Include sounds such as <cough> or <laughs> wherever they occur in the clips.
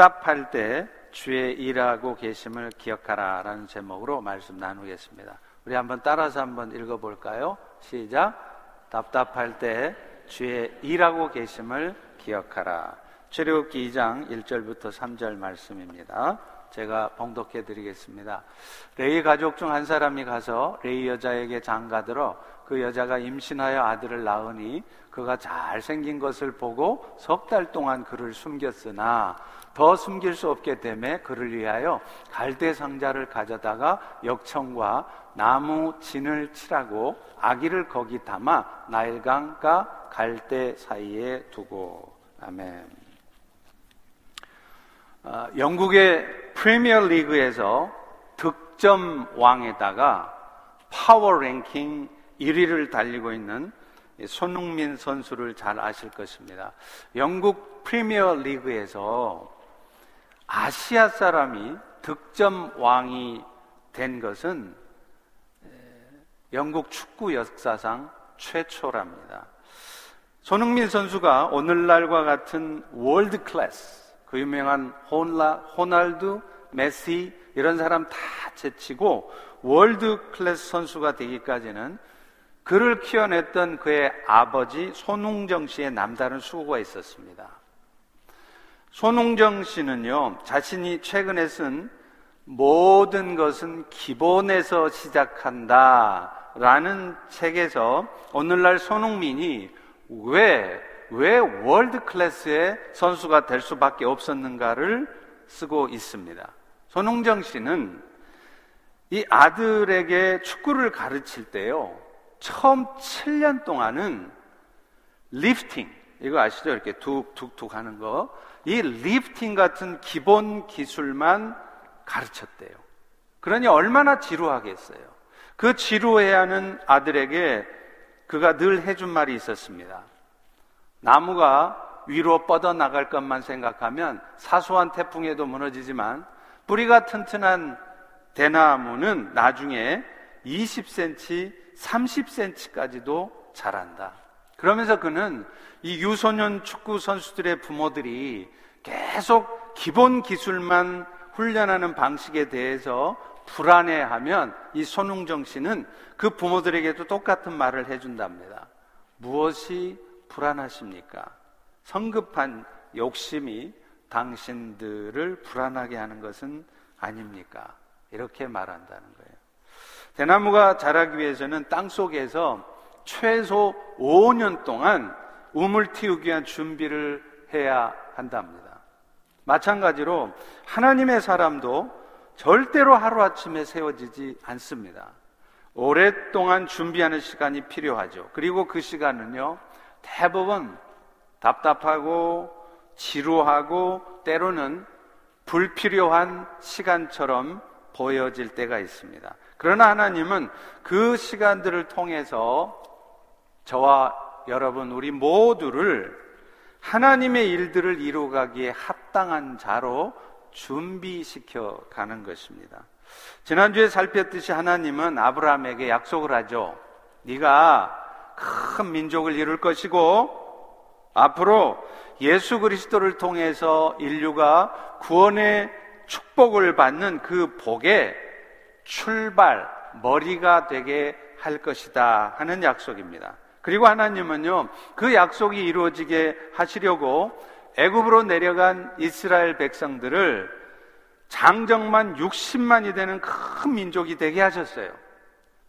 답답할 때 주의 일하고 계심을 기억하라 라는 제목으로 말씀 나누겠습니다. 우리 한번 따라서 한번 읽어볼까요? 시작. 답답할 때 주의 일하고 계심을 기억하라. 출애굽기 2장 1절부터 3절 말씀입니다. 제가 봉독해 드리겠습니다. 레이 가족 중 한 사람이 가서 레이 여자에게 장가들어 그 여자가 임신하여 아들을 낳으니 그가 잘생긴 것을 보고 석 달 동안 그를 숨겼으나 더 숨길 수 없게 되매 그를 위하여 갈대 상자를 가져다가 역청과 나무 진을 칠하고 아기를 거기 담아 나일강과 갈대 사이에 두고 아멘. 어, 영국의 프리미어 리그에서 득점 왕에다가 파워 랭킹 1위를 달리고 있는 손흥민 선수를 잘 아실 것입니다. 영국 프리미어 리그에서 아시아 사람이 득점 왕이 된 것은 영국 축구 역사상 최초랍니다. 손흥민 선수가 오늘날과 같은 월드 클래스, 그 유명한 혼라, 호날두, 메시 이런 사람 다 제치고 월드 클래스 선수가 되기까지는 그를 키워냈던 그의 아버지 손웅정 씨의 남다른 수고가 있었습니다. 손웅정 씨는요, 자신이 최근에 쓴 모든 것은 기본에서 시작한다 라는 책에서 오늘날 손흥민이 왜, 왜 월드 클래스의 선수가 될 수밖에 없었는가를 쓰고 있습니다. 손웅정 씨는 이 아들에게 축구를 가르칠 때요, 처음 7년 동안은 리프팅, 이거 아시죠? 이렇게 툭툭툭 하는 거. 이 리프팅 같은 기본 기술만 가르쳤대요. 그러니 얼마나 지루하겠어요. 그 지루해하는 아들에게 그가 늘 해준 말이 있었습니다. 나무가 위로 뻗어나갈 것만 생각하면 사소한 태풍에도 무너지지만 뿌리가 튼튼한 대나무는 나중에 20cm, 30cm까지도 자란다. 그러면서 그는 이 유소년 축구 선수들의 부모들이 계속 기본 기술만 훈련하는 방식에 대해서 불안해하면 이 손웅정 씨는 그 부모들에게도 똑같은 말을 해준답니다. 무엇이 불안하십니까? 성급한 욕심이 당신들을 불안하게 하는 것은 아닙니까? 이렇게 말한다는 거예요. 대나무가 자라기 위해서는 땅 속에서 최소 5년 동안 우물 틔우기 위한 준비를 해야 한답니다. 마찬가지로 하나님의 사람도 절대로 하루아침에 세워지지 않습니다. 오랫동안 준비하는 시간이 필요하죠. 그리고 그 시간은요, 대부분 답답하고 지루하고 때로는 불필요한 시간처럼 보여질 때가 있습니다. 그러나 하나님은 그 시간들을 통해서 저와 여러분, 우리 모두를 하나님의 일들을 이루가기에 합당한 자로 준비시켜 가는 것입니다. 지난주에 살폈듯이 하나님은 아브라함에게 약속을 하죠. 네가 큰 민족을 이룰 것이고 앞으로 예수 그리스도를 통해서 인류가 구원의 축복을 받는 그 복의 출발, 머리가 되게 할 것이다 하는 약속입니다. 그리고 하나님은요, 그 약속이 이루어지게 하시려고 애굽으로 내려간 이스라엘 백성들을 장정만 60만이 되는 큰 민족이 되게 하셨어요.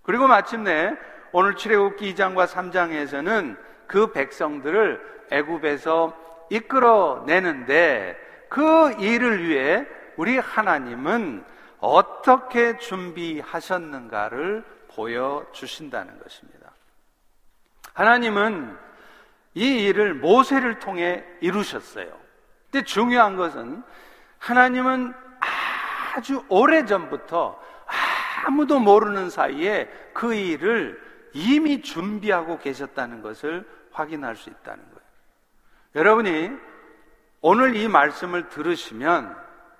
그리고 마침내 오늘 출애굽기 2장과 3장에서는 그 백성들을 애굽에서 이끌어 내는데 그 일을 위해 우리 하나님은 어떻게 준비하셨는가를 보여주신다는 것입니다. 하나님은 이 일을 모세를 통해 이루셨어요. 근데 중요한 것은 하나님은 아주 오래 전부터 아무도 모르는 사이에 그 일을 이미 준비하고 계셨다는 것을 확인할 수 있다는 거예요. 여러분이 오늘 이 말씀을 들으시면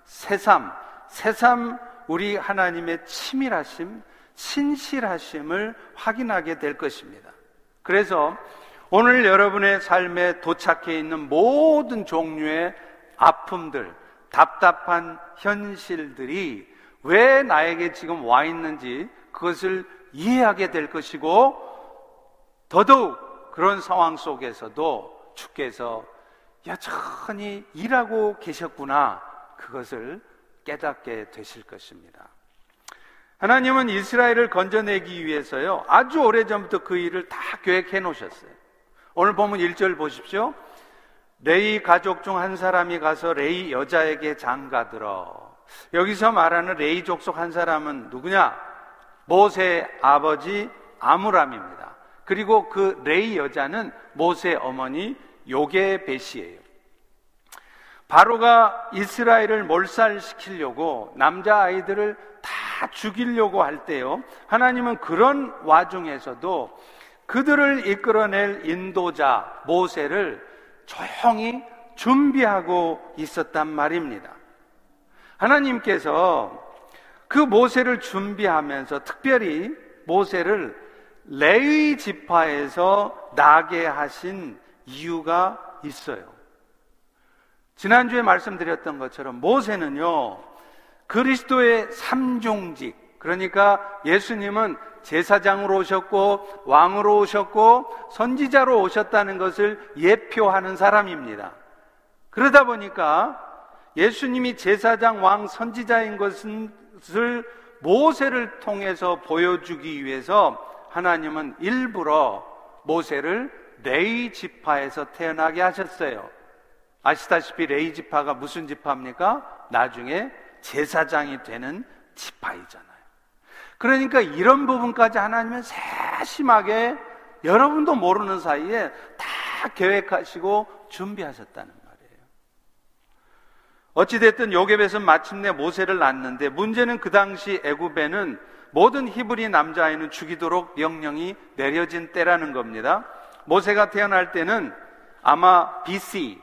새삼, 새삼 우리 하나님의 치밀하심, 신실하심을 확인하게 될 것입니다. 그래서 오늘 여러분의 삶에 도착해 있는 모든 종류의 아픔들, 답답한 현실들이 왜 나에게 지금 와 있는지 그것을 이해하게 될 것이고 더더욱 그런 상황 속에서도 주께서 여전히 일하고 계셨구나 그것을 깨닫게 되실 것입니다. 하나님은 이스라엘을 건져내기 위해서요 아주 오래전부터 그 일을 다 계획해 놓으셨어요. 오늘 보면 1절 보십시오. 레위 가족 중 한 사람이 가서 레위 여자에게 장가들어. 여기서 말하는 레위 족속 한 사람은 누구냐? 모세 아버지 아므람입니다. 그리고 그 레위 여자는 모세 어머니 요게벳이에요. 바로가 이스라엘을 몰살시키려고 남자 아이들을 다 죽이려고 할 때요. 하나님은 그런 와중에서도 그들을 이끌어낼 인도자 모세를 조용히 준비하고 있었단 말입니다. 하나님께서 그 모세를 준비하면서 특별히 모세를 레위 지파에서 나게 하신 이유가 있어요. 지난주에 말씀드렸던 것처럼 모세는요, 그리스도의 삼종직, 그러니까 예수님은 제사장으로 오셨고, 왕으로 오셨고, 선지자로 오셨다는 것을 예표하는 사람입니다. 그러다 보니까 예수님이 제사장, 왕, 선지자인 것을 모세를 통해서 보여주기 위해서 하나님은 일부러 모세를 레이 지파에서 태어나게 하셨어요. 아시다시피 레이 지파가 무슨 지파입니까? 나중에 제사장이 되는 지파이잖아요. 그러니까 이런 부분까지 하나님은 세심하게 여러분도 모르는 사이에 다 계획하시고 준비하셨다는 말이에요. 어찌됐든 요괴벳은 마침내 모세를 낳는데 문제는 그 당시 애굽에는 모든 히브리 남자아이는 죽이도록 명령이 내려진 때라는 겁니다. 모세가 태어날 때는 아마 BC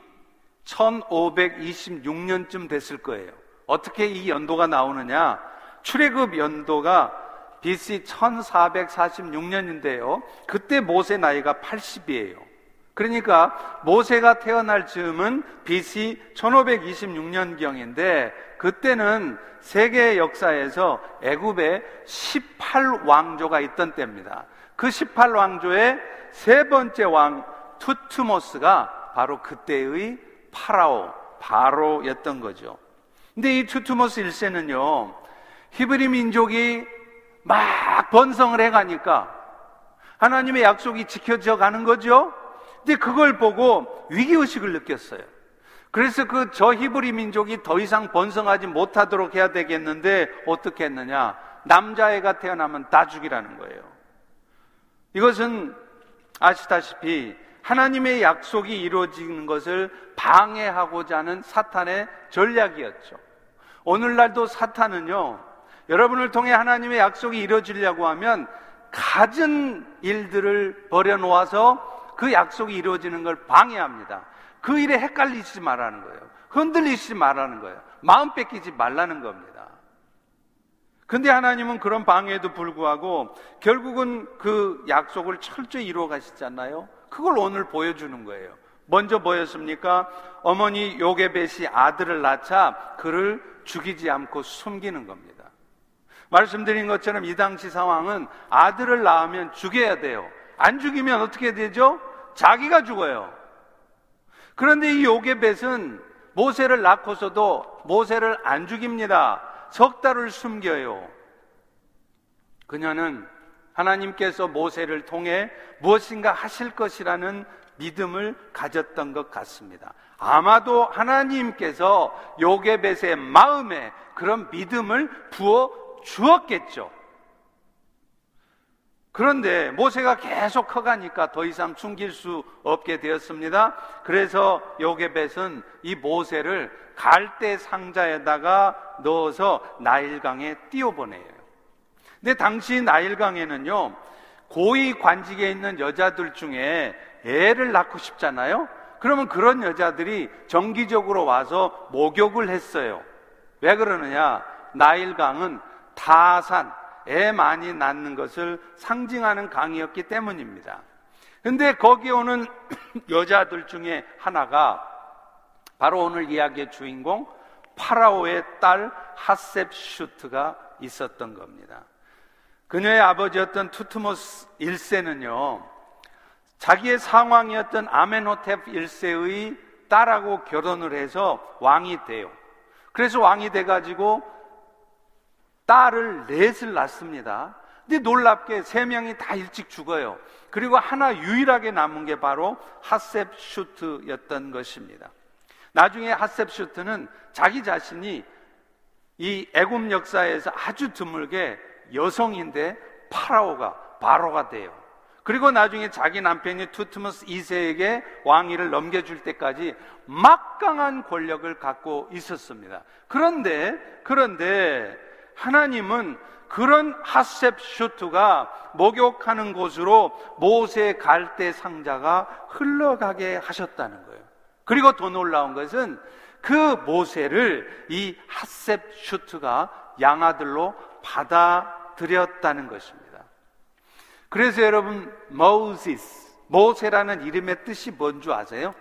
1526년쯤 됐을 거예요. 어떻게 이 연도가 나오느냐? 출애굽 연도가 BC 1446년인데요. 그때 모세 나이가 80이에요. 그러니까 모세가 태어날 즈음은 BC 1526년경인데 그때는 세계 역사에서 애굽에 18왕조가 있던 때입니다. 그 18왕조의 세 번째 왕 투트모스가 바로 그때의 파라오, 바로였던 거죠. 근데 이 투트모스 1세는요, 히브리 민족이 막 번성을 해가니까 하나님의 약속이 지켜져 가는 거죠. 근데 그걸 보고 위기의식을 느꼈어요. 그래서 그 저 히브리 민족이 더 이상 번성하지 못하도록 해야 되겠는데 어떻게 했느냐? 남자애가 태어나면 다 죽이라는 거예요. 이것은 아시다시피 하나님의 약속이 이루어지는 것을 방해하고자 하는 사탄의 전략이었죠. 오늘날도 사탄은요, 여러분을 통해 하나님의 약속이 이루어지려고 하면 갖은 일들을 버려놓아서 그 약속이 이루어지는 걸 방해합니다. 그 일에 헷갈리지 말라는 거예요. 흔들리지 말라는 거예요. 마음 뺏기지 말라는 겁니다. 근데 하나님은 그런 방해에도 불구하고 결국은 그 약속을 철저히 이루어 가시잖아요. 그걸 오늘 보여주는 거예요. 먼저 보였습니까? 어머니 요게벳이 아들을 낳자 그를 죽이지 않고 숨기는 겁니다. 말씀드린 것처럼 이 당시 상황은 아들을 낳으면 죽여야 돼요. 안 죽이면 어떻게 되죠? 자기가 죽어요. 그런데 이 요게벳은 모세를 낳고서도 모세를 안 죽입니다. 석 달을 숨겨요. 그녀는 하나님께서 모세를 통해 무엇인가 하실 것이라는 믿음을 가졌던 것 같습니다. 아마도 하나님께서 요게벳의 마음에 그런 믿음을 부어 주었겠죠. 그런데 모세가 계속 커가니까 더 이상 숨길 수 없게 되었습니다. 그래서 요게벳은 이 모세를 갈대 상자에다가 넣어서 나일강에 띄워보내요. 근데 당시 나일강에는요, 고위 관직에 있는 여자들 중에 애를 낳고 싶잖아요? 그러면 그런 여자들이 정기적으로 와서 목욕을 했어요. 왜 그러느냐? 나일강은 다산, 애 많이 낳는 것을 상징하는 강이었기 때문입니다. 근데 거기 오는 <clears throat> 여자들 중에 하나가 바로 오늘 이야기의 주인공 파라오의 딸 하셉슈트가 있었던 겁니다. 그녀의 아버지였던 투트모스 1세는요, 자기의 상황이었던 아멘호텝 1세의 딸하고 결혼을 해서 왕이 돼요. 그래서 왕이 돼가지고 딸을 넷을 낳습니다. 근데 놀랍게 세 명이 다 일찍 죽어요. 그리고 하나 유일하게 남은 게 바로 하셉슈트였던 것입니다. 나중에 하셉슈트는 자기 자신이 이 애굽 역사에서 아주 드물게 여성인데 파라오가 바로가 돼요. 그리고 나중에 자기 남편이 투트모스 2세에게 왕위를 넘겨줄 때까지 막강한 권력을 갖고 있었습니다. 그런데, 그런데 하나님은 그런 하셉슈트가 목욕하는 곳으로 모세 갈대 상자가 흘러가게 하셨다는 거예요. 그리고 더 놀라운 것은 그 모세를 이 하셉슈트가 양아들로 받아들였다는 것입니다. 그래서 여러분, 모시스, 모세라는 이름의 뜻이 뭔 줄 아세요?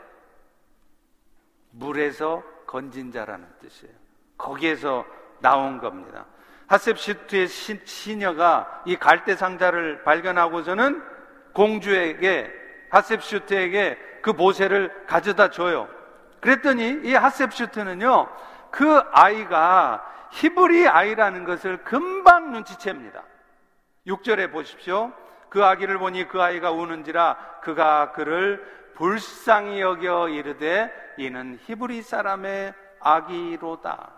물에서 건진 자라는 뜻이에요. 거기에서 나온 겁니다. 하셉슈트의 시녀가 이 갈대 상자를 발견하고서는 공주에게 하셉슈트에게 그 모세를 가져다 줘요. 그랬더니 이 하셉슈트는요, 그 아이가 히브리 아이라는 것을 금방 눈치챕니다. 6절에 보십시오. 그 아기를 보니 그 아이가 우는지라 그가 그를 불쌍히 여겨 이르되 이는 히브리 사람의 아기로다.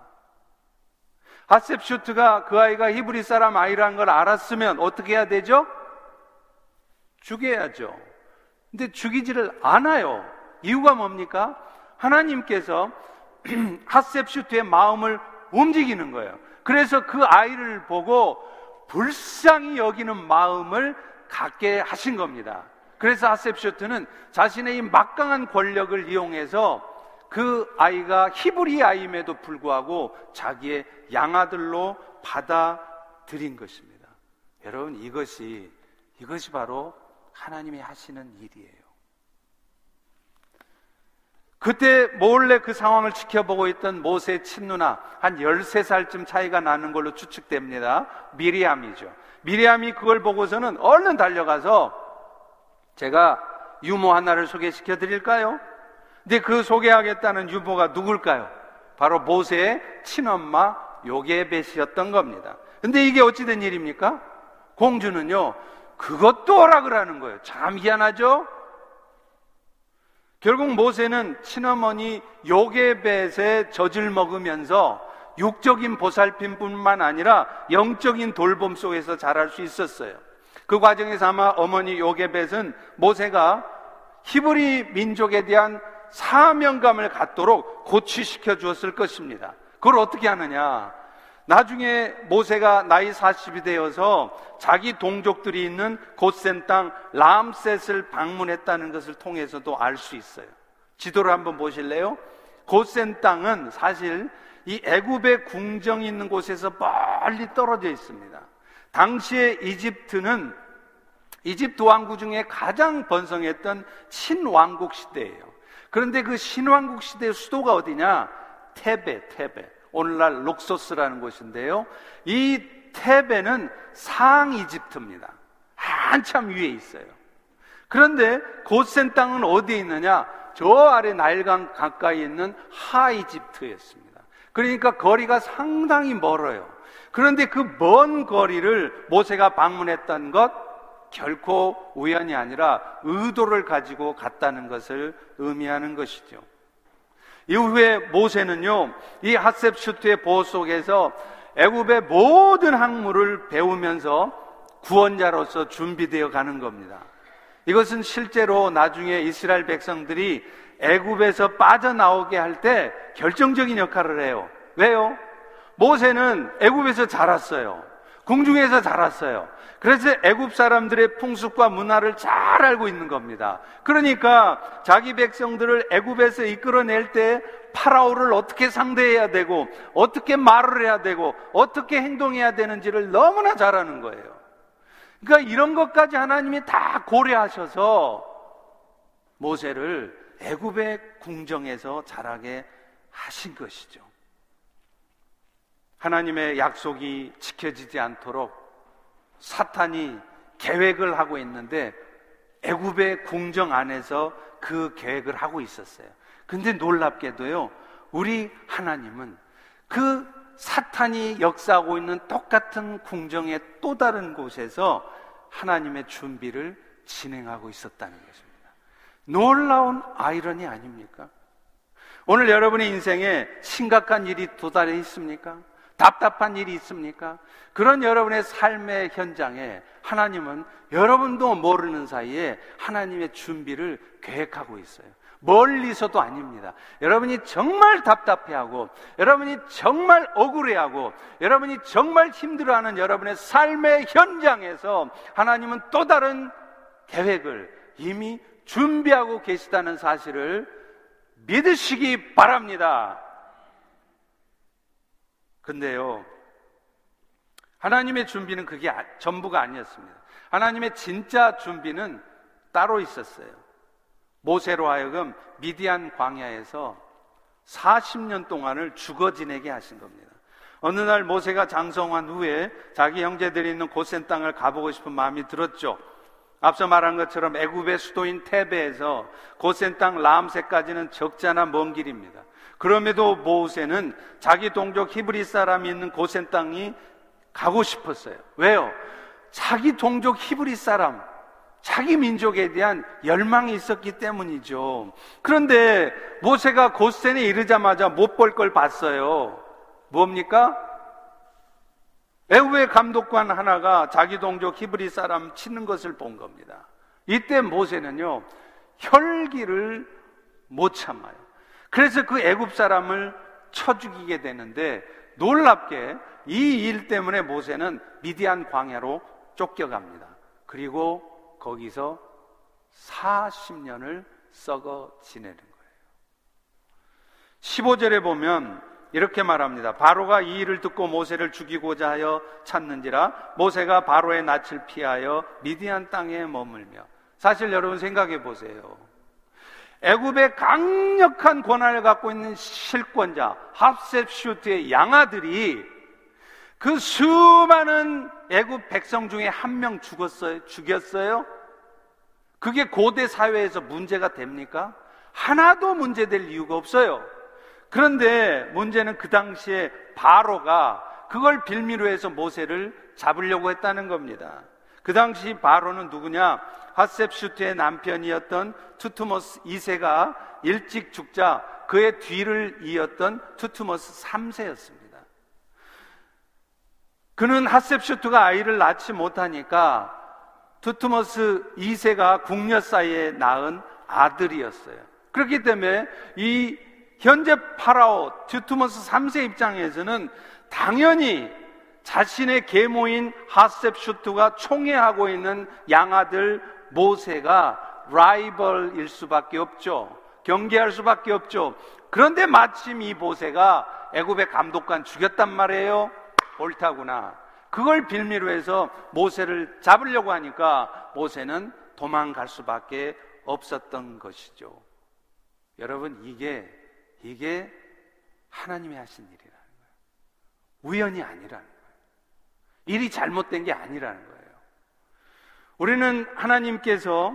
하셉슈트가 그 아이가 히브리 사람 아이라는 걸 알았으면 어떻게 해야 되죠? 죽여야죠. 근데 죽이지를 않아요. 이유가 뭡니까? 하나님께서 <clears throat> 하셉슈트의 마음을 움직이는 거예요. 그래서 그 아이를 보고 불쌍히 여기는 마음을 갖게 하신 겁니다. 그래서 하셉슈트는 자신의 이 막강한 권력을 이용해서 그 아이가 히브리 아이임에도 불구하고 자기의 양아들로 받아들인 것입니다. 여러분 이것이 이것이 바로 하나님이 하시는 일이에요. 그때 몰래 그 상황을 지켜보고 있던 모세의 친누나 한 13살쯤 차이가 나는 걸로 추측됩니다. 미리암이죠. 미리암이 그걸 보고서는 얼른 달려가서 제가 유모 하나를 소개시켜 드릴까요? 근데 그 소개하겠다는 유모가 누굴까요? 바로 모세의 친엄마 요게벳이었던 겁니다. 근데 이게 어찌된 일입니까? 공주는요, 그것도 오라 그러는 거예요. 참 희한하죠? 결국 모세는 친어머니 요게벳의 젖을 먹으면서 육적인 보살핌뿐만 아니라 영적인 돌봄 속에서 자랄 수 있었어요. 그 과정에서 아마 어머니 요게벳은 모세가 히브리 민족에 대한 사명감을 갖도록 고취시켜 주었을 것입니다. 그걸 어떻게 하느냐? 나중에 모세가 나이 40이 되어서 자기 동족들이 있는 고센 땅 람셋을 방문했다는 것을 통해서도 알 수 있어요. 지도를 한번 보실래요? 고센 땅은 사실 이 애굽의 궁정이 있는 곳에서 멀리 떨어져 있습니다. 당시에 이집트는 이집트 왕국 중에 가장 번성했던 신왕국 시대예요. 그런데 그 신왕국 시대의 수도가 어디냐? 테베, 테베. 오늘날 룩소스라는 곳인데요. 이 테베는 상 이집트입니다. 한참 위에 있어요. 그런데 고센 땅은 어디에 있느냐? 저 아래 나일강 가까이 있는 하 이집트였습니다. 그러니까 거리가 상당히 멀어요. 그런데 그 먼 거리를 모세가 방문했던 것 결코 우연이 아니라 의도를 가지고 갔다는 것을 의미하는 것이죠. 이후에 모세는요, 이 하셉슈트의 보호 속에서 애굽의 모든 학문을 배우면서 구원자로서 준비되어 가는 겁니다. 이것은 실제로 나중에 이스라엘 백성들이 애굽에서 빠져나오게 할 때 결정적인 역할을 해요. 왜요? 모세는 애굽에서 자랐어요. 궁중에서 자랐어요. 그래서 애굽 사람들의 풍습과 문화를 잘 알고 있는 겁니다. 그러니까 자기 백성들을 애굽에서 이끌어낼 때 파라오를 어떻게 상대해야 되고 어떻게 말을 해야 되고 어떻게 행동해야 되는지를 너무나 잘 아는 거예요. 그러니까 이런 것까지 하나님이 다 고려하셔서 모세를 애굽의 궁정에서 자라게 하신 것이죠. 하나님의 약속이 지켜지지 않도록 사탄이 계획을 하고 있는데 애굽의 궁정 안에서 그 계획을 하고 있었어요. 근데 놀랍게도요, 우리 하나님은 그 사탄이 역사하고 있는 똑같은 궁정의 또 다른 곳에서 하나님의 준비를 진행하고 있었다는 것입니다. 놀라운 아이러니 아닙니까? 오늘 여러분의 인생에 심각한 일이 도달해 있습니까? 답답한 일이 있습니까? 그런 여러분의 삶의 현장에 하나님은 여러분도 모르는 사이에 하나님의 준비를 계획하고 있어요. 멀리서도 아닙니다. 여러분이 정말 답답해하고, 여러분이 정말 억울해하고, 여러분이 정말 힘들어하는 여러분의 삶의 현장에서 하나님은 또 다른 계획을 이미 준비하고 계시다는 사실을 믿으시기 바랍니다. 근데요, 하나님의 준비는 그게 아, 전부가 아니었습니다. 하나님의 진짜 준비는 따로 있었어요. 모세로 하여금 미디안 광야에서 40년 동안을 죽어 지내게 하신 겁니다. 어느 날 모세가 장성한 후에 자기 형제들이 있는 고센 땅을 가보고 싶은 마음이 들었죠. 앞서 말한 것처럼 애굽의 수도인 테베에서 고센 땅 람세까지는 적잖아 먼 길입니다. 그럼에도 모세는 자기 동족 히브리 사람이 있는 고센 땅이 가고 싶었어요. 왜요? 자기 동족 히브리 사람, 자기 민족에 대한 열망이 있었기 때문이죠. 그런데 모세가 고센에 이르자마자 못 볼 걸 봤어요. 뭡니까? 애후의 감독관 하나가 자기 동족 히브리 사람 치는 것을 본 겁니다. 이때 모세는요, 혈기를 못 참아요. 그래서 그 애굽 사람을 쳐 죽이게 되는데 놀랍게 이 일 때문에 모세는 미디안 광야로 쫓겨갑니다. 그리고 거기서 40년을 썩어 지내는 거예요. 15절에 보면 이렇게 말합니다. 바로가 이 일을 듣고 모세를 죽이고자 하여 찾는지라 모세가 바로의 낯을 피하여 미디안 땅에 머물며 사실 여러분 생각해 보세요. 애굽의 강력한 권한을 갖고 있는 실권자 합셉슈트의 양아들이 그 수많은 애굽 백성 중에 한 명 죽었어요? 죽였어요? 그게 고대 사회에서 문제가 됩니까? 하나도 문제될 이유가 없어요. 그런데 문제는 그 당시에 바로가 그걸 빌미로 해서 모세를 잡으려고 했다는 겁니다. 그 당시 바로는 누구냐? 하셉슈트의 남편이었던 투트모스 2세가 일찍 죽자 그의 뒤를 이었던 투트모스 3세였습니다. 그는 하셉슈트가 아이를 낳지 못하니까 투트모스 2세가 궁녀 사이에 낳은 아들이었어요. 그렇기 때문에 이 현재 파라오 투트모스 3세 입장에서는 당연히 자신의 계모인 하셉슈트가 총애하고 있는 양아들 모세가 라이벌일 수밖에 없죠. 경계할 수밖에 없죠. 그런데 마침 이 모세가 애굽의 감독관 죽였단 말이에요. 옳다구나. 그걸 빌미로 해서 모세를 잡으려고 하니까 모세는 도망갈 수밖에 없었던 것이죠. 여러분 이게 이게 하나님이 하신 일이라는 거예요. 우연이 아니라는 거예요. 일이 잘못된 게 아니라는 거예요. 우리는 하나님께서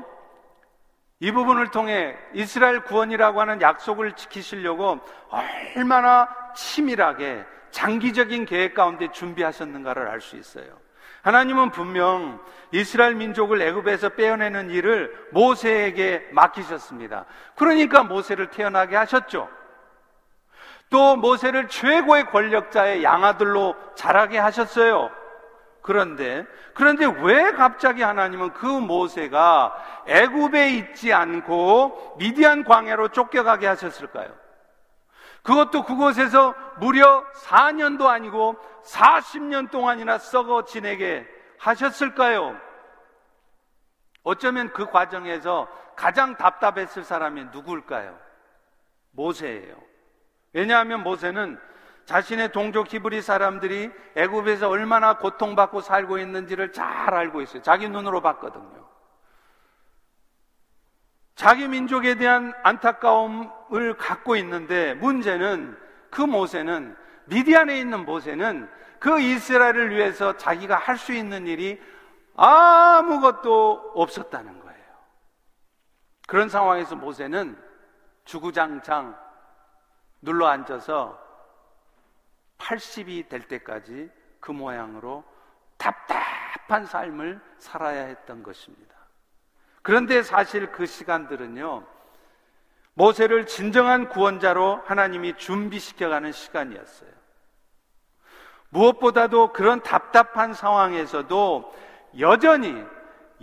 이 부분을 통해 이스라엘 구원이라고 하는 약속을 지키시려고 얼마나 치밀하게 장기적인 계획 가운데 준비하셨는가를 알 수 있어요. 하나님은 분명 이스라엘 민족을 애굽에서 빼어내는 일을 모세에게 맡기셨습니다. 그러니까 모세를 태어나게 하셨죠. 또 모세를 최고의 권력자의 양아들로 자라게 하셨어요. 그런데 그런데 왜 갑자기 하나님은 그 모세가 애굽에 있지 않고 미디안 광야로 쫓겨가게 하셨을까요? 그것도 그곳에서 무려 4년도 아니고 40년 동안이나 썩어 지내게 하셨을까요? 어쩌면 그 과정에서 가장 답답했을 사람이 누구일까요? 모세예요. 왜냐하면 모세는 자신의 동족 히브리 사람들이 애굽에서 얼마나 고통받고 살고 있는지를 잘 알고 있어요. 자기 눈으로 봤거든요. 자기 민족에 대한 안타까움을 갖고 있는데 문제는 그 모세는 미디안에 있는 모세는 그 이스라엘을 위해서 자기가 할 수 있는 일이 아무것도 없었다는 거예요. 그런 상황에서 모세는 주구장창 눌러 앉아서 80이 될 때까지 그 모양으로 답답한 삶을 살아야 했던 것입니다. 그런데 사실 그 시간들은요, 모세를 진정한 구원자로 하나님이 준비시켜가는 시간이었어요. 무엇보다도 그런 답답한 상황에서도 여전히,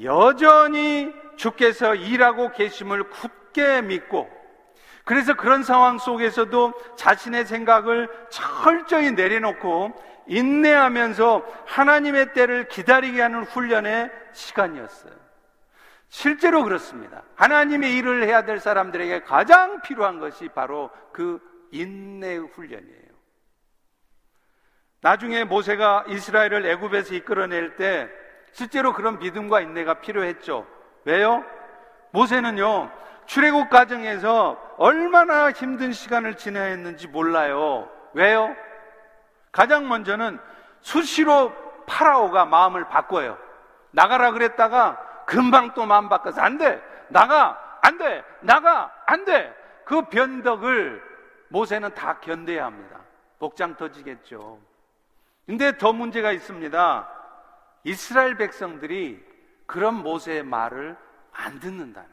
여전히 주께서 일하고 계심을 굳게 믿고 그래서 그런 상황 속에서도 자신의 생각을 철저히 내려놓고 인내하면서 하나님의 때를 기다리게 하는 훈련의 시간이었어요. 실제로 그렇습니다. 하나님의 일을 해야 될 사람들에게 가장 필요한 것이 바로 그 인내 훈련이에요. 나중에 모세가 이스라엘을 애굽에서 이끌어낼 때 실제로 그런 믿음과 인내가 필요했죠. 왜요? 모세는요, 출애굽 과정에서 얼마나 힘든 시간을 지내야 했는지 몰라요. 왜요? 가장 먼저는 수시로 파라오가 마음을 바꿔요. 나가라 그랬다가 금방 또 마음 바꿔서 안 돼! 나가! 안 돼! 나가! 안 돼! 그 변덕을 모세는 다 견뎌야 합니다. 복장 터지겠죠. 근데 더 문제가 있습니다. 이스라엘 백성들이 그런 모세의 말을 안 거예요.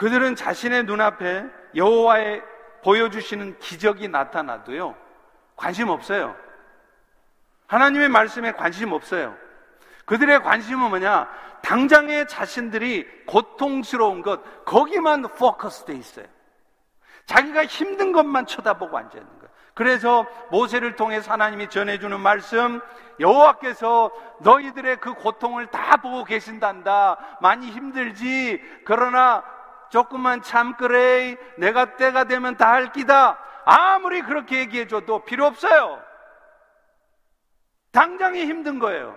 그들은 자신의 눈앞에 여호와의 보여주시는 기적이 나타나도요, 관심 없어요. 하나님의 말씀에 관심 없어요. 그들의 관심은 뭐냐? 당장의 자신들이 고통스러운 것, 거기만 포커스 돼 있어요. 자기가 힘든 것만 쳐다보고 앉아 있는 거예요. 그래서 모세를 통해서 하나님이 전해주는 말씀, 여호와께서 너희들의 그 고통을 다 보고 계신단다. 많이 힘들지. 그러나 조금만 참그래. 내가 때가 되면 다 할 기다. 아무리 그렇게 얘기해줘도 필요 없어요. 당장이 힘든 거예요.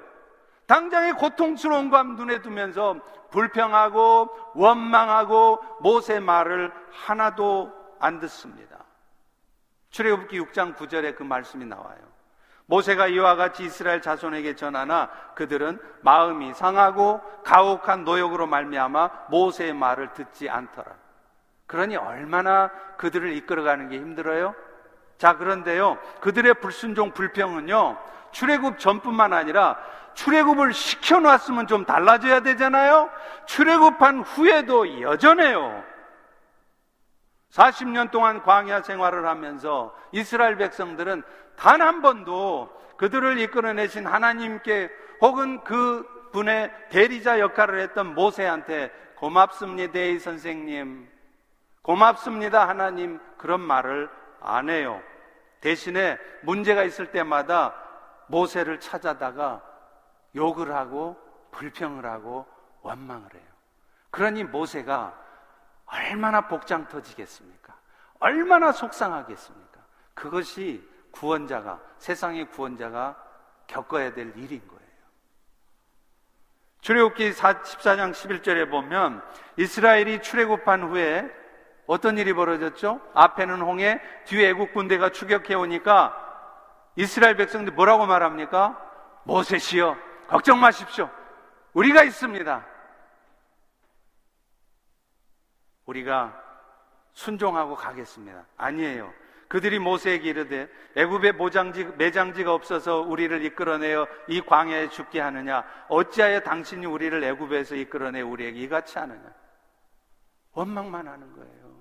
당장의 고통스러운 감 눈에 두면서 불평하고 원망하고 모세 말을 하나도 안 듣습니다. 출애굽기 6장 9절에 그 말씀이 나와요. 모세가 이와 같이 이스라엘 자손에게 전하나 그들은 마음이 상하고 가혹한 노역으로 말미암아 모세의 말을 듣지 않더라. 그러니 얼마나 그들을 이끌어가는 게 힘들어요? 자, 그런데요. 그들의 불순종 불평은요. 출애굽 전뿐만 아니라 출애굽을 시켜 놨으면 좀 달라져야 되잖아요. 출애굽한 후에도 여전해요. 40년 동안 광야 생활을 하면서 이스라엘 백성들은 단 한 번도 그들을 이끌어내신 하나님께 혹은 그 분의 대리자 역할을 했던 모세한테 고맙습니다, 이 선생님. 고맙습니다, 하나님. 그런 말을 안 해요. 대신에 문제가 있을 때마다 모세를 찾아다가 욕을 하고 불평을 하고 원망을 해요. 그러니 모세가 얼마나 복장 터지겠습니까? 얼마나 속상하겠습니까? 그것이 구원자가, 세상의 구원자가 겪어야 될 일인 거예요. 출애굽기 14장 11절에 보면 이스라엘이 출애굽한 후에 어떤 일이 벌어졌죠? 앞에는 홍해, 뒤에 애국 군대가 추격해 오니까 이스라엘 백성들 뭐라고 말합니까? 모세시여, 걱정 마십시오. 우리가 있습니다. 우리가 순종하고 가겠습니다. 아니에요. 그들이 모세에게 이르되 애굽에 모장지 매장지가 없어서 우리를 이끌어내어 이 광야에 죽게 하느냐 어찌하여 당신이 우리를 애굽에서 이끌어내 우리에게 이같이 하느냐 원망만 하는 거예요.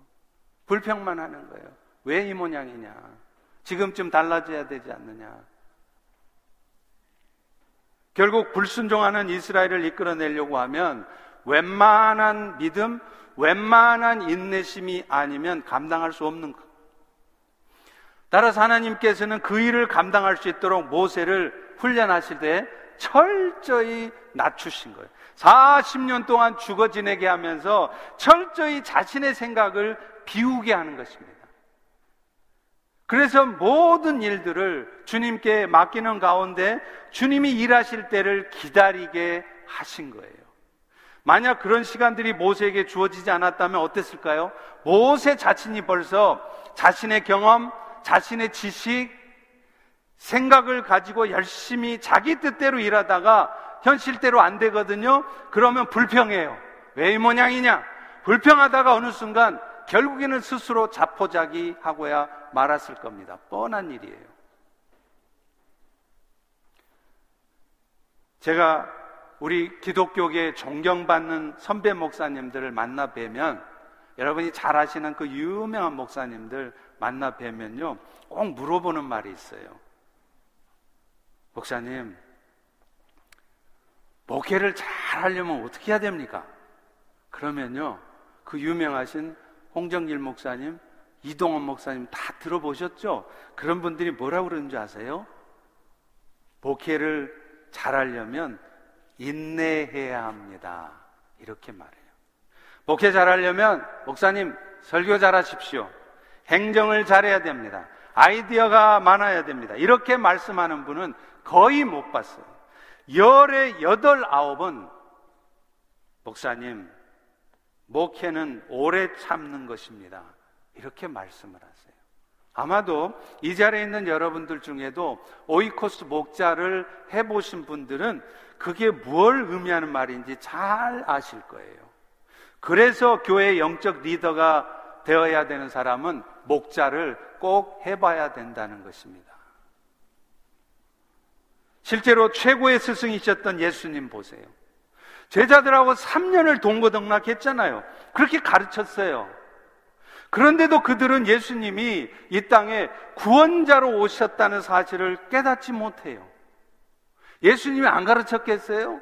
불평만 하는 거예요. 왜 이 모양이냐? 지금쯤 달라져야 되지 않느냐? 결국 불순종하는 이스라엘을 이끌어내려고 하면 웬만한 믿음, 웬만한 인내심이 아니면 감당할 수 없는 것. 따라서 하나님께서는 그 일을 감당할 수 있도록 모세를 훈련하실 때 철저히 낮추신 거예요. 40년 동안 죽어 지내게 하면서 철저히 자신의 생각을 비우게 하는 것입니다. 그래서 모든 일들을 주님께 맡기는 가운데 주님이 일하실 때를 기다리게 하신 거예요. 만약 그런 시간들이 모세에게 주어지지 않았다면 어땠을까요? 모세 자신이 벌써 자신의 경험, 자신의 지식, 생각을 가지고 열심히 자기 뜻대로 일하다가 현실대로 안 되거든요. 그러면 불평해요. 왜 이 모양이냐? 불평하다가 어느 순간 결국에는 스스로 자포자기 하고야 말았을 겁니다. 뻔한 일이에요. 제가 우리 기독교계 존경받는 선배 목사님들을 만나 뵈면 여러분이 잘 아시는 그 유명한 목사님들 만나 뵈면요 꼭 물어보는 말이 있어요. 목사님, 목회를 잘 하려면 어떻게 해야 됩니까? 그러면요, 그 유명하신 홍정길 목사님, 이동원 목사님 다 들어보셨죠? 그런 분들이 뭐라고 그러는 줄 아세요? 목회를 잘 하려면 인내해야 합니다. 이렇게 말해요. 목회 잘 하려면 목사님 설교 잘 하십시오. 행정을 잘해야 됩니다. 아이디어가 많아야 됩니다. 이렇게 말씀하는 분은 거의 못 봤어요. 열에 여덟 아홉은 목사님 목회는 오래 참는 것입니다. 이렇게 말씀을 하세요. 아마도 이 자리에 있는 여러분들 중에도 오이코스 목자를 해보신 분들은 그게 뭘 의미하는 말인지 잘 아실 거예요. 그래서 교회 영적 리더가 되어야 되는 사람은 목자를 꼭 해봐야 된다는 것입니다. 실제로 최고의 스승이셨던 예수님 보세요. 제자들하고 3년을 동고동락 했잖아요. 그렇게 가르쳤어요. 그런데도 그들은 예수님이 이 땅에 구원자로 오셨다는 사실을 깨닫지 못해요. 예수님이 안 가르쳤겠어요?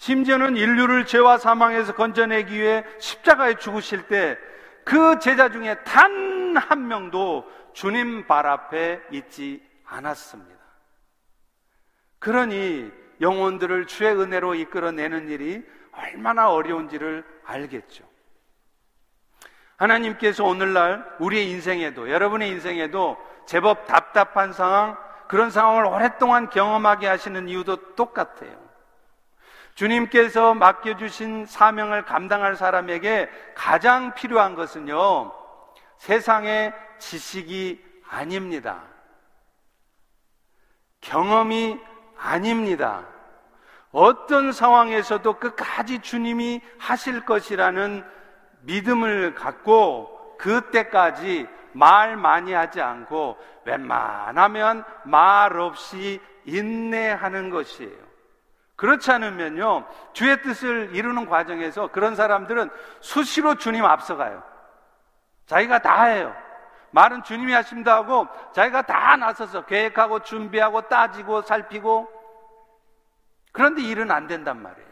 심지어는 인류를 죄와 사망에서 건져내기 위해 십자가에 죽으실 때 그 제자 중에 단 한 명도 주님 발 앞에 있지 않았습니다. 그러니 영혼들을 주의 은혜로 이끌어내는 일이 얼마나 어려운지를 알겠죠. 하나님께서 오늘날 우리의 인생에도, 여러분의 인생에도 제법 답답한 상황, 그런 상황을 오랫동안 경험하게 하시는 이유도 똑같아요. 주님께서 맡겨주신 사명을 감당할 사람에게 가장 필요한 것은요, 세상의 지식이 아닙니다. 경험이 아닙니다. 어떤 상황에서도 끝까지 주님이 하실 것이라는 믿음을 갖고 그때까지 말 많이 하지 않고 웬만하면 말 없이 인내하는 것이에요. 그렇지 않으면요, 주의 뜻을 이루는 과정에서 그런 사람들은 수시로 주님 앞서가요. 자기가 다 해요. 말은 주님이 하신다 하고 자기가 다 나서서 계획하고 준비하고 따지고 살피고 그런데 일은 안 된단 말이에요.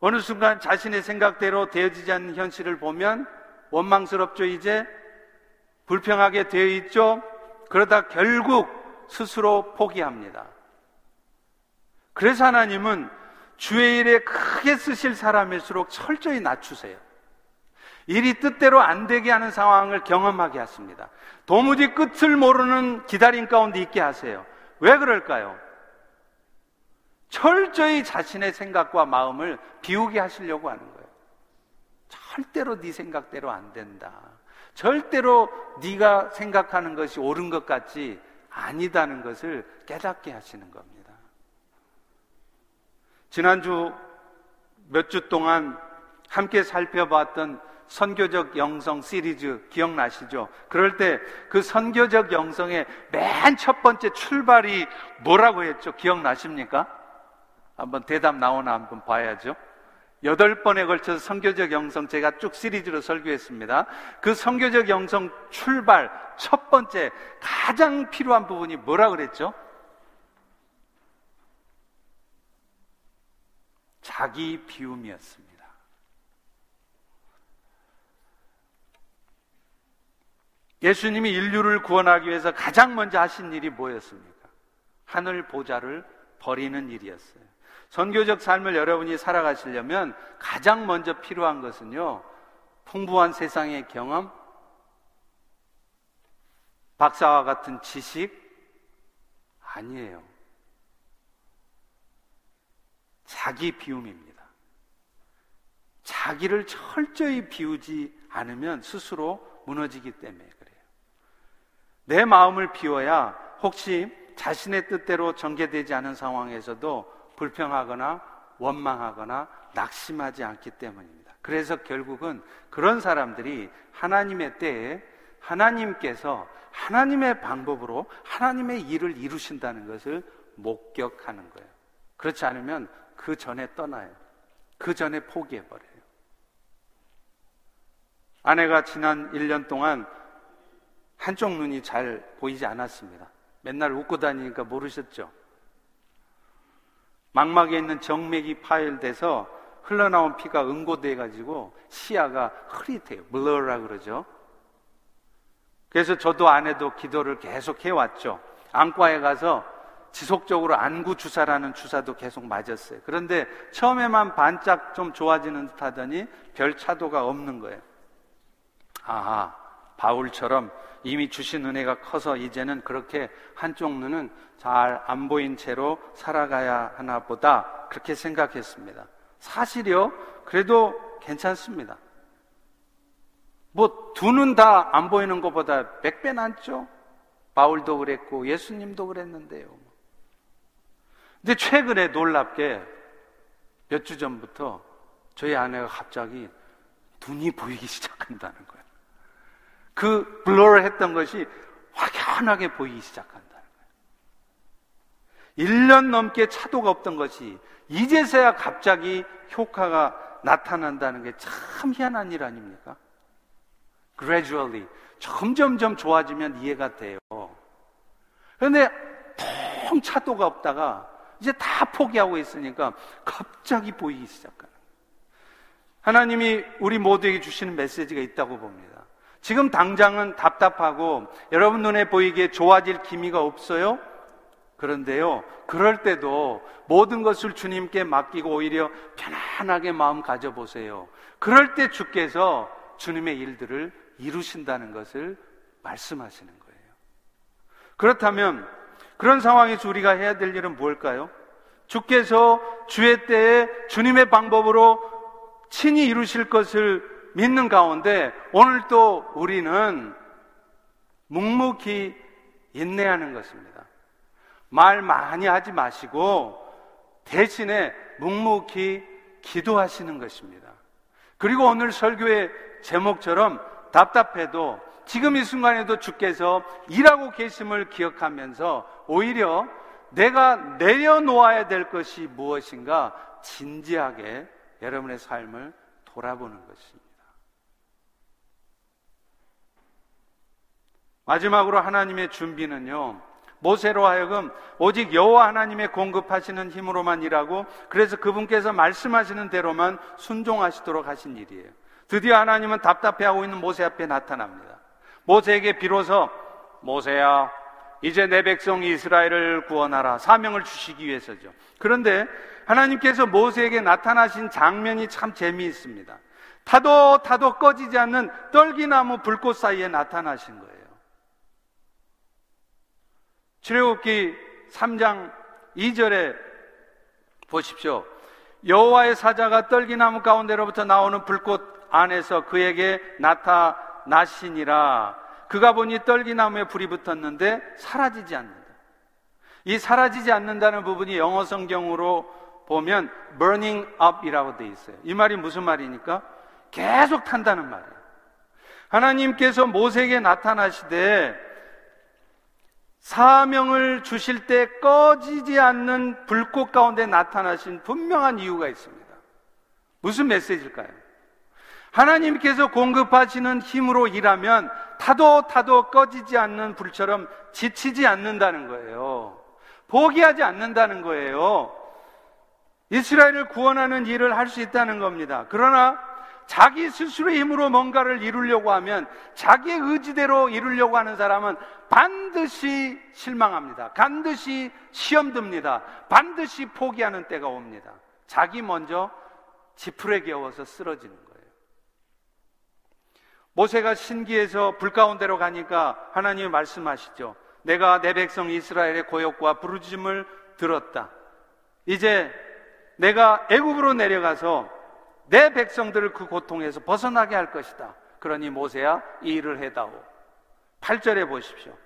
어느 순간 자신의 생각대로 되어지지 않는 현실을 보면 원망스럽죠, 이제? 불평하게 되어 있죠? 그러다 결국 스스로 포기합니다. 그래서 하나님은 주의 일에 크게 쓰실 사람일수록 철저히 낮추세요. 일이 뜻대로 안 되게 하는 상황을 경험하게 하십니다. 도무지 끝을 모르는 기다림 가운데 있게 하세요. 왜 그럴까요? 철저히 자신의 생각과 마음을 비우게 하시려고 하는 거예요. 절대로 네 생각대로 안 된다. 절대로 네가 생각하는 것이 옳은 것 같지 아니다는 것을 깨닫게 하시는 겁니다. 지난주 몇 주 동안 함께 살펴봤던 선교적 영성 시리즈 기억나시죠? 그럴 때 그 선교적 영성의 맨 첫 번째 출발이 뭐라고 했죠? 기억나십니까? 한번 대답 나오나 한번 봐야죠. 여덟 번에 걸쳐서 선교적 영성 제가 쭉 시리즈로 설교했습니다. 그 선교적 영성 출발 첫 번째 가장 필요한 부분이 뭐라 그랬죠? 자기 비움이었습니다. 예수님이 인류를 구원하기 위해서 가장 먼저 하신 일이 뭐였습니까? 하늘 보좌를 버리는 일이었어요. 선교적 삶을 여러분이 살아가시려면 가장 먼저 필요한 것은요, 풍부한 세상의 경험, 박사와 같은 지식 아니에요. 자기 비움입니다. 자기를 철저히 비우지 않으면 스스로 무너지기 때문에 그래요. 내 마음을 비워야 혹시 자신의 뜻대로 전개되지 않은 상황에서도 불평하거나 원망하거나 낙심하지 않기 때문입니다. 그래서 결국은 그런 사람들이 하나님의 때에 하나님께서 하나님의 방법으로 하나님의 일을 이루신다는 것을 목격하는 거예요. 그렇지 않으면 그 전에 떠나요. 그 전에 포기해버려요. 아내가 지난 1년 동안 한쪽 눈이 잘 보이지 않았습니다. 맨날 웃고 다니니까 모르셨죠? 망막에 있는 정맥이 파열돼서 흘러나온 피가 응고돼 가지고 시야가 흐릿해요. 블러라 그러죠. 그래서 저도 아내도 기도를 계속 해왔죠. 안과에 가서 지속적으로 안구 주사라는 주사도 계속 맞았어요. 그런데 처음에만 반짝 좀 좋아지는 듯 하더니 별 차도가 없는 거예요. 아하, 바울처럼 이미 주신 은혜가 커서 이제는 그렇게 한쪽 눈은 잘 안 보인 채로 살아가야 하나 보다 그렇게 생각했습니다. 사실이요? 그래도 괜찮습니다. 뭐, 두 눈 다 안 보이는 것보다 백 배 낫죠? 바울도 그랬고, 예수님도 그랬는데요. 근데 최근에 놀랍게 몇 주 전부터 저희 아내가 갑자기 눈이 보이기 <laughs> 시작한다는 거예요. 그 블러를 했던 것이 확연하게 보이기 시작한다는 거예요. 1년 넘게 차도가 없던 것이 이제서야 갑자기 효과가 나타난다는 게 참 희한한 일 아닙니까? gradually 점점점 좋아지면 이해가 돼요. 그런데 통 차도가 없다가 이제 다 포기하고 있으니까 갑자기 보이기 시작하는 하나님이 우리 모두에게 주시는 메시지가 있다고 봅니다. 지금 당장은 답답하고 여러분 눈에 보이기에 좋아질 기미가 없어요? 그런데요, 그럴 때도 모든 것을 주님께 맡기고 오히려 편안하게 마음 가져보세요. 그럴 때 주께서 주님의 일들을 이루신다는 것을 말씀하시는 거예요. 그렇다면 그런 상황에서 우리가 해야 될 일은 뭘까요? 주께서 주의 때에 주님의 방법으로 친히 이루실 것을 믿는 가운데 오늘 또 우리는 묵묵히 인내하는 것입니다. 말 많이 하지 마시고 대신에 묵묵히 기도하시는 것입니다. 그리고 오늘 설교의 제목처럼 답답해도 지금 이 순간에도 주께서 일하고 계심을 기억하면서 오히려 내가 내려놓아야 될 것이 무엇인가 진지하게 여러분의 삶을 돌아보는 것입니다. 마지막으로 하나님의 준비는요. 모세로 하여금 오직 여호와 하나님의 공급하시는 힘으로만 일하고 그래서 그분께서 말씀하시는 대로만 순종하시도록 하신 일이에요. 드디어 하나님은 답답해하고 있는 모세 앞에 나타납니다. 모세에게 비로소 모세야 이제 내 백성 이스라엘을 구원하라 사명을 주시기 위해서죠. 그런데 하나님께서 모세에게 나타나신 장면이 참 재미있습니다. 타도 타도 꺼지지 않는 떨기나무 불꽃 사이에 나타나신 거예요. 출애굽기 3장 2절에 보십시오. 여호와의 사자가 떨기나무 가운데로부터 나오는 불꽃 안에서 그에게 나타 나시니라. 그가 보니 떨기나무에 불이 붙었는데 사라지지 않는다. 이 사라지지 않는다는 부분이 영어 성경으로 보면 burning up이라고 되어 있어요. 이 말이 무슨 말이니까? 계속 탄다는 말이에요. 하나님께서 모세에게 나타나시되 사명을 주실 때 꺼지지 않는 불꽃 가운데 나타나신 분명한 이유가 있습니다. 무슨 메시지일까요? 하나님께서 공급하시는 힘으로 일하면 타도 타도 꺼지지 않는 불처럼 지치지 않는다는 거예요. 포기하지 않는다는 거예요. 이스라엘을 구원하는 일을 할 수 있다는 겁니다. 그러나 자기 스스로의 힘으로 뭔가를 이루려고 하면 자기의 의지대로 이루려고 하는 사람은 반드시 실망합니다. 반드시 시험 듭니다. 반드시 포기하는 때가 옵니다. 자기 먼저 지푸레 겨워서 쓰러지는. 모세가 신기해서 불 가운데로 가니까 하나님이 말씀하시죠. 내가 내 백성 이스라엘의 고역과 부르짖음을 들었다. 이제 내가 애굽으로 내려가서 내 백성들을 그 고통에서 벗어나게 할 것이다. 그러니 모세야 이 일을 해다오. 8절에 보십시오.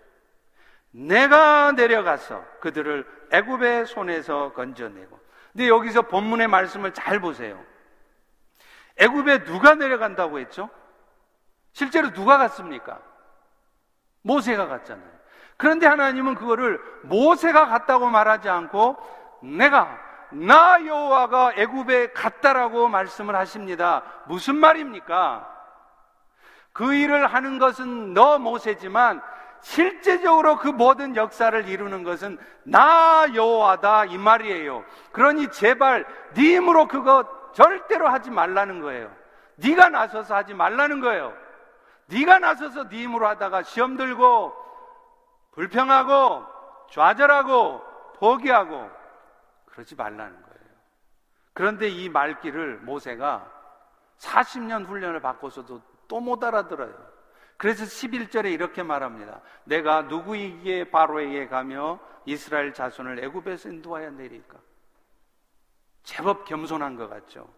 내가 내려가서 그들을 애굽의 손에서 건져내고. 근데 여기서 본문의 말씀을 잘 보세요. 애굽에 누가 내려간다고 했죠? 실제로 누가 갔습니까? 모세가 갔잖아요. 그런데 하나님은 그거를 모세가 갔다고 말하지 않고 내가 나 여호와가 애굽에 갔다라고 말씀을 하십니다. 무슨 말입니까? 그 일을 하는 것은 너 모세지만 실제적으로 그 모든 역사를 이루는 것은 나 여호와다 이 말이에요. 그러니 제발 네 힘으로 그거 절대로 하지 말라는 거예요. 네가 나서서 하지 말라는 거예요. 네가 나서서 네 힘으로 하다가 시험 들고 불평하고 좌절하고 포기하고 그러지 말라는 거예요. 그런데 이 말귀를 모세가 40년 훈련을 받고서도 또 못 알아들어요. 그래서 11절에 이렇게 말합니다. 내가 누구에게 바로에게 가며 이스라엘 자손을 애굽에서 인도하여 내릴까? 제법 겸손한 것 같죠.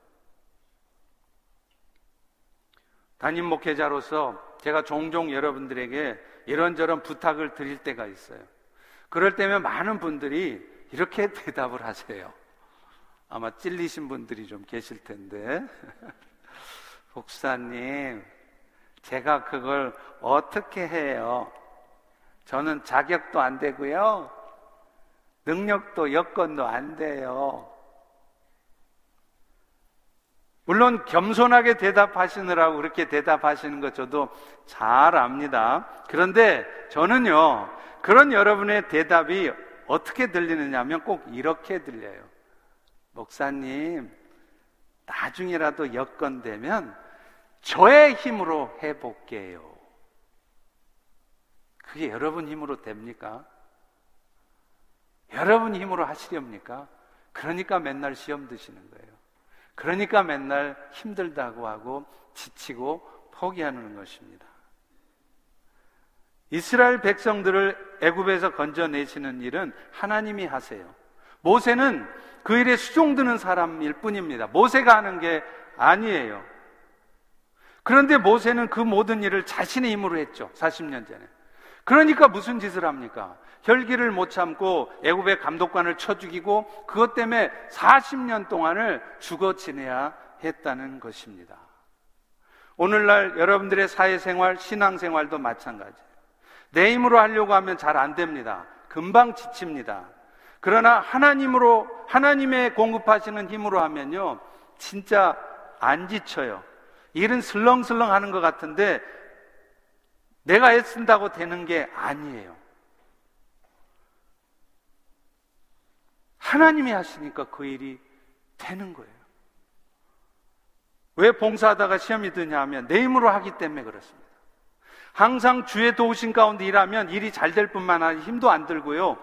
담임 목회자로서 제가 종종 여러분들에게 이런저런 부탁을 드릴 때가 있어요. 그럴 때면 많은 분들이 이렇게 <laughs> 대답을 하세요. 아마 찔리신 분들이 좀 계실 텐데. <laughs> 목사님, 제가 그걸 어떻게 해요? 저는 자격도 안 되고요. 능력도 여건도 안 돼요. 물론 겸손하게 대답하시느라고 그렇게 대답하시는 것 저도 잘 압니다. 그런데 저는요, 그런 여러분의 대답이 어떻게 들리느냐 하면 꼭 이렇게 들려요. 목사님, 나중이라도 여건 되면 저의 힘으로 해볼게요. 그게 여러분 힘으로 됩니까? 여러분 힘으로 하시렵니까? 그러니까 맨날 시험 드시는 거예요. 그러니까 맨날 힘들다고 하고 지치고 포기하는 것입니다. 이스라엘 백성들을 애굽에서 건져내시는 일은 하나님이 하세요. 모세는 그 일에 수종드는 사람일 뿐입니다. 모세가 하는 게 아니에요. 그런데 모세는 그 모든 일을 자신의 힘으로 했죠. 40년 전에. 그러니까 무슨 짓을 합니까? 혈기를 못 참고 애굽의 감독관을 쳐 죽이고 그것 때문에 40년 동안을 죽어 지내야 했다는 것입니다. 오늘날 여러분들의 사회생활, 신앙생활도 마찬가지예요. 내 힘으로 하려고 하면 잘 안 됩니다. 금방 지칩니다. 그러나 하나님으로, 하나님의 공급하시는 힘으로 하면요, 진짜 안 지쳐요. 일은 슬렁슬렁 하는 것 같은데 내가 애쓴다고 되는 게 아니에요. 하나님이 하시니까 그 일이 되는 거예요. 왜 봉사하다가 시험이 드냐 하면 내 힘으로 하기 때문에 그렇습니다. 항상 주의 도우신 가운데 일하면 일이 잘 될 뿐만 아니라 힘도 안 들고요.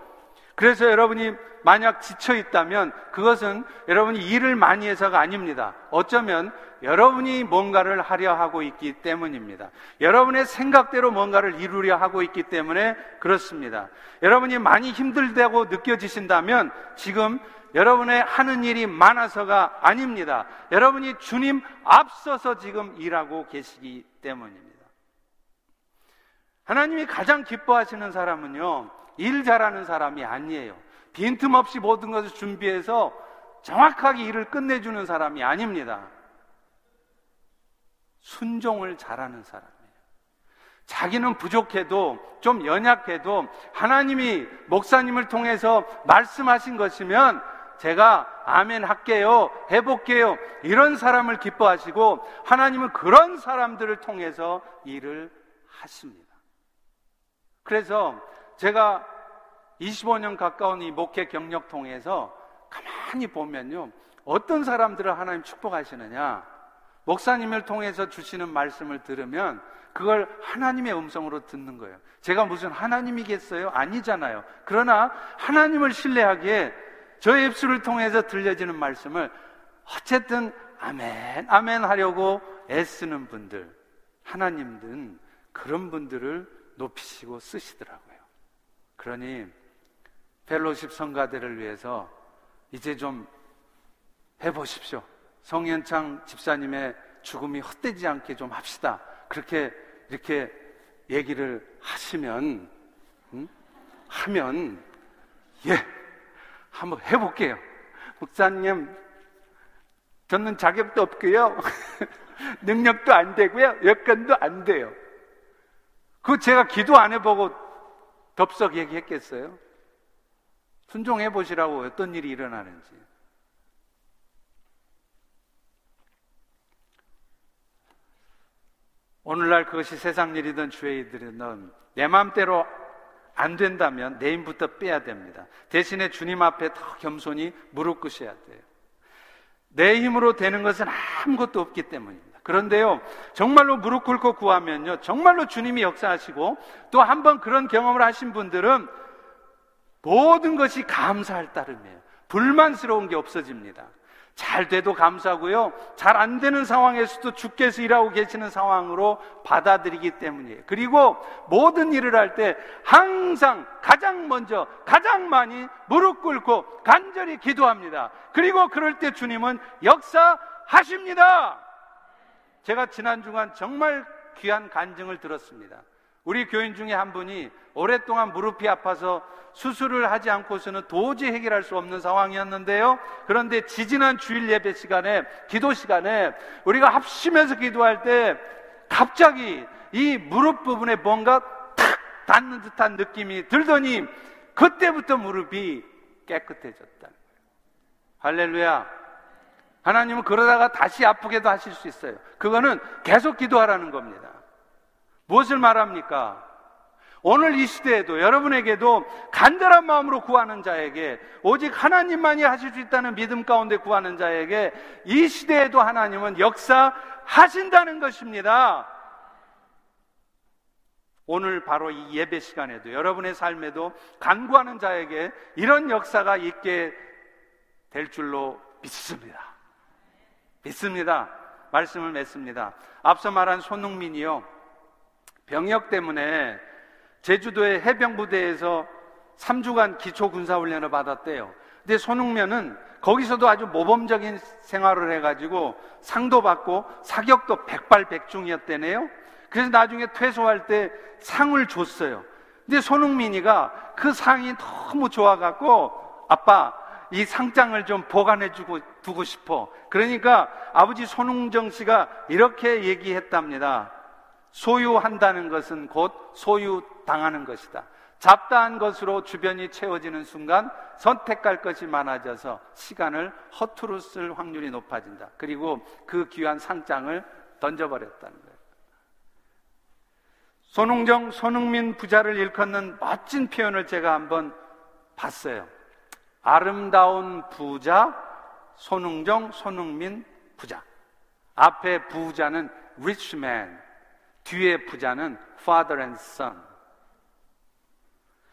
그래서 여러분이 만약 지쳐 있다면 그것은 여러분이 일을 많이 해서가 아닙니다. 어쩌면 여러분이 뭔가를 하려 하고 있기 때문입니다. 여러분의 생각대로 뭔가를 이루려 하고 있기 때문에 그렇습니다. 여러분이 많이 힘들다고 느껴지신다면 지금 여러분의 하는 일이 많아서가 아닙니다. 여러분이 주님 앞서서 지금 일하고 계시기 때문입니다. 하나님이 가장 기뻐하시는 사람은요, 일 잘하는 사람이 아니에요. 빈틈없이 모든 것을 준비해서 정확하게 일을 끝내주는 사람이 아닙니다. 순종을 잘하는 사람이에요. 자기는 부족해도 좀 연약해도 하나님이 목사님을 통해서 말씀하신 것이면 제가 아멘 할게요. 해볼게요. 이런 사람을 기뻐하시고 하나님은 그런 사람들을 통해서 일을 하십니다. 그래서 제가 25년 가까운 이 목회 경력 통해서 가만히 보면요. 어떤 사람들을 하나님 축복하시느냐. 목사님을 통해서 주시는 말씀을 들으면 그걸 하나님의 음성으로 듣는 거예요. 제가 무슨 하나님이겠어요? 아니잖아요. 그러나 하나님을 신뢰하기에 저의 입술을 통해서 들려지는 말씀을 어쨌든 아멘, 아멘 하려고 애쓰는 분들, 하나님은 그런 분들을 높이시고 쓰시더라고요. 그러니 펠로십 성가대를 위해서 이제 좀 해보십시오. 성현창 집사님의 죽음이 헛되지 않게 좀 합시다. 그렇게 이렇게 얘기를 하시면 음? 하면 예 한번 해볼게요. 목사님 저는 자격도 없고요. <laughs> 능력도 안 되고요. 여건도 안 돼요. 그 제가 기도 안 해보고 덥석 얘기했겠어요? 순종해 보시라고 어떤 일이 일어나는지. 오늘날 그것이 세상 일이든 주의 일이든 내 마음대로 안 된다면 내 힘부터 빼야 됩니다. 대신에 주님 앞에 더 겸손히 무릎 꿇으셔야 돼요. 내 힘으로 되는 것은 아무것도 없기 때문입니다. 그런데요, 정말로 무릎 꿇고 구하면요, 정말로 주님이 역사하시고 또 한번 그런 경험을 하신 분들은 모든 것이 감사할 따름이에요. 불만스러운 게 없어집니다. 잘 돼도 감사하고요. 잘 안 되는 상황에서도 주께서 일하고 계시는 상황으로 받아들이기 때문이에요. 그리고 모든 일을 할 때 항상 가장 먼저 가장 많이 무릎 꿇고 간절히 기도합니다. 그리고 그럴 때 주님은 역사하십니다. 제가 지난 주간 정말 귀한 간증을 들었습니다. 우리 교인 중에 한 분이 오랫동안 무릎이 아파서 수술을 하지 않고서는 도저히 해결할 수 없는 상황이었는데요. 그런데 지지난 주일 예배 시간에, 기도 시간에 우리가 합심해서 기도할 때 갑자기 이 무릎 부분에 뭔가 탁 닿는 듯한 느낌이 들더니 그때부터 무릎이 깨끗해졌다는 거예요. 할렐루야. 하나님은 그러다가 다시 아프게도 하실 수 있어요. 그거는 계속 기도하라는 겁니다. 무엇을 말합니까? 오늘 이 시대에도 여러분에게도 간절한 마음으로 구하는 자에게 오직 하나님만이 하실 수 있다는 믿음 가운데 구하는 자에게 이 시대에도 하나님은 역사하신다는 것입니다. 오늘 바로 이 예배 시간에도 여러분의 삶에도 간구하는 자에게 이런 역사가 있게 될 줄로 믿습니다. 믿습니다. 말씀을 맺습니다. 앞서 말한 손흥민이요. 병역 때문에 제주도의 해병부대에서 3주간 기초 군사훈련을 받았대요. 근데 손흥면은 거기서도 아주 모범적인 생활을 해가지고 상도 받고 사격도 백발백중이었대네요. 그래서 나중에 퇴소할 때 상을 줬어요. 근데 손흥민이가 그 상이 너무 좋아갖고 아빠 이 상장을 좀 보관해주고 두고 싶어. 그러니까 아버지 손흥정 씨가 이렇게 얘기했답니다. 소유한다는 것은 곧 소유당하는 것이다. 잡다한 것으로 주변이 채워지는 순간 선택할 것이 많아져서 시간을 허투루 쓸 확률이 높아진다. 그리고 그 귀한 상장을 던져버렸다는 거예요. 손흥정, 손흥민 부자를 일컫는 멋진 표현을 제가 한번 봤어요. 아름다운 부자, 손흥정, 손흥민 부자. 앞에 부자는 rich man, 뒤에 부자는 father and son.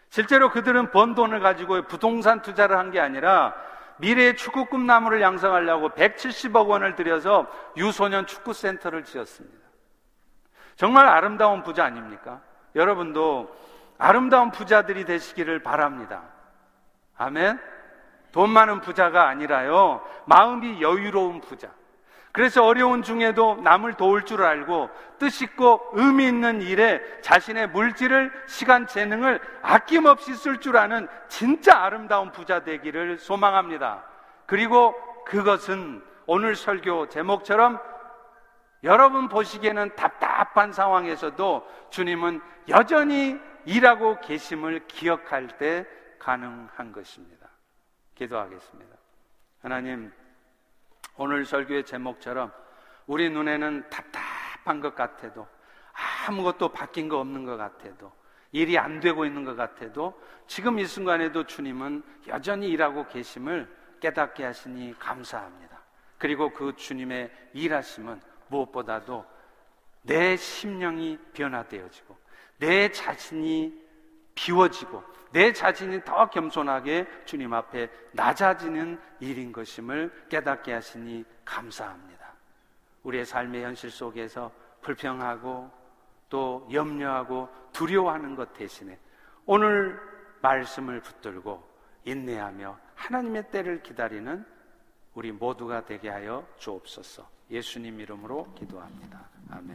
실제로 그들은 번 돈을 가지고 부동산 투자를 한 게 아니라 미래의 축구 꿈나무를 양성하려고 170억 원을 들여서 유소년 축구 센터를 지었습니다. 정말 아름다운 부자 아닙니까? 여러분도 아름다운 부자들이 되시기를 바랍니다. 아멘? 돈 많은 부자가 아니라요, 마음이 여유로운 부자. 그래서 어려운 중에도 남을 도울 줄 알고 뜻있고 의미 있는 일에 자신의 물질을, 시간, 재능을 아낌없이 쓸 줄 아는 진짜 아름다운 부자 되기를 소망합니다. 그리고 그것은 오늘 설교 제목처럼 여러분 보시기에는 답답한 상황에서도 주님은 여전히 일하고 계심을 기억할 때 가능한 것입니다. 기도하겠습니다. 하나님, 오늘 설교의 제목처럼 우리 눈에는 답답한 것 같아도 아무것도 바뀐 거 없는 것 같아도 일이 안 되고 있는 것 같아도 지금 이 순간에도 주님은 여전히 일하고 계심을 깨닫게 하시니 감사합니다. 그리고 그 주님의 일하심은 무엇보다도 내 심령이 변화되어지고 내 자신이 비워지고 내 자신이 더 겸손하게 주님 앞에 낮아지는 일인 것임을 깨닫게 하시니 감사합니다. 우리의 삶의 현실 속에서 불평하고 또 염려하고 두려워하는 것 대신에 오늘 말씀을 붙들고 인내하며 하나님의 때를 기다리는 우리 모두가 되게 하여 주옵소서. 예수님 이름으로 기도합니다. 아멘.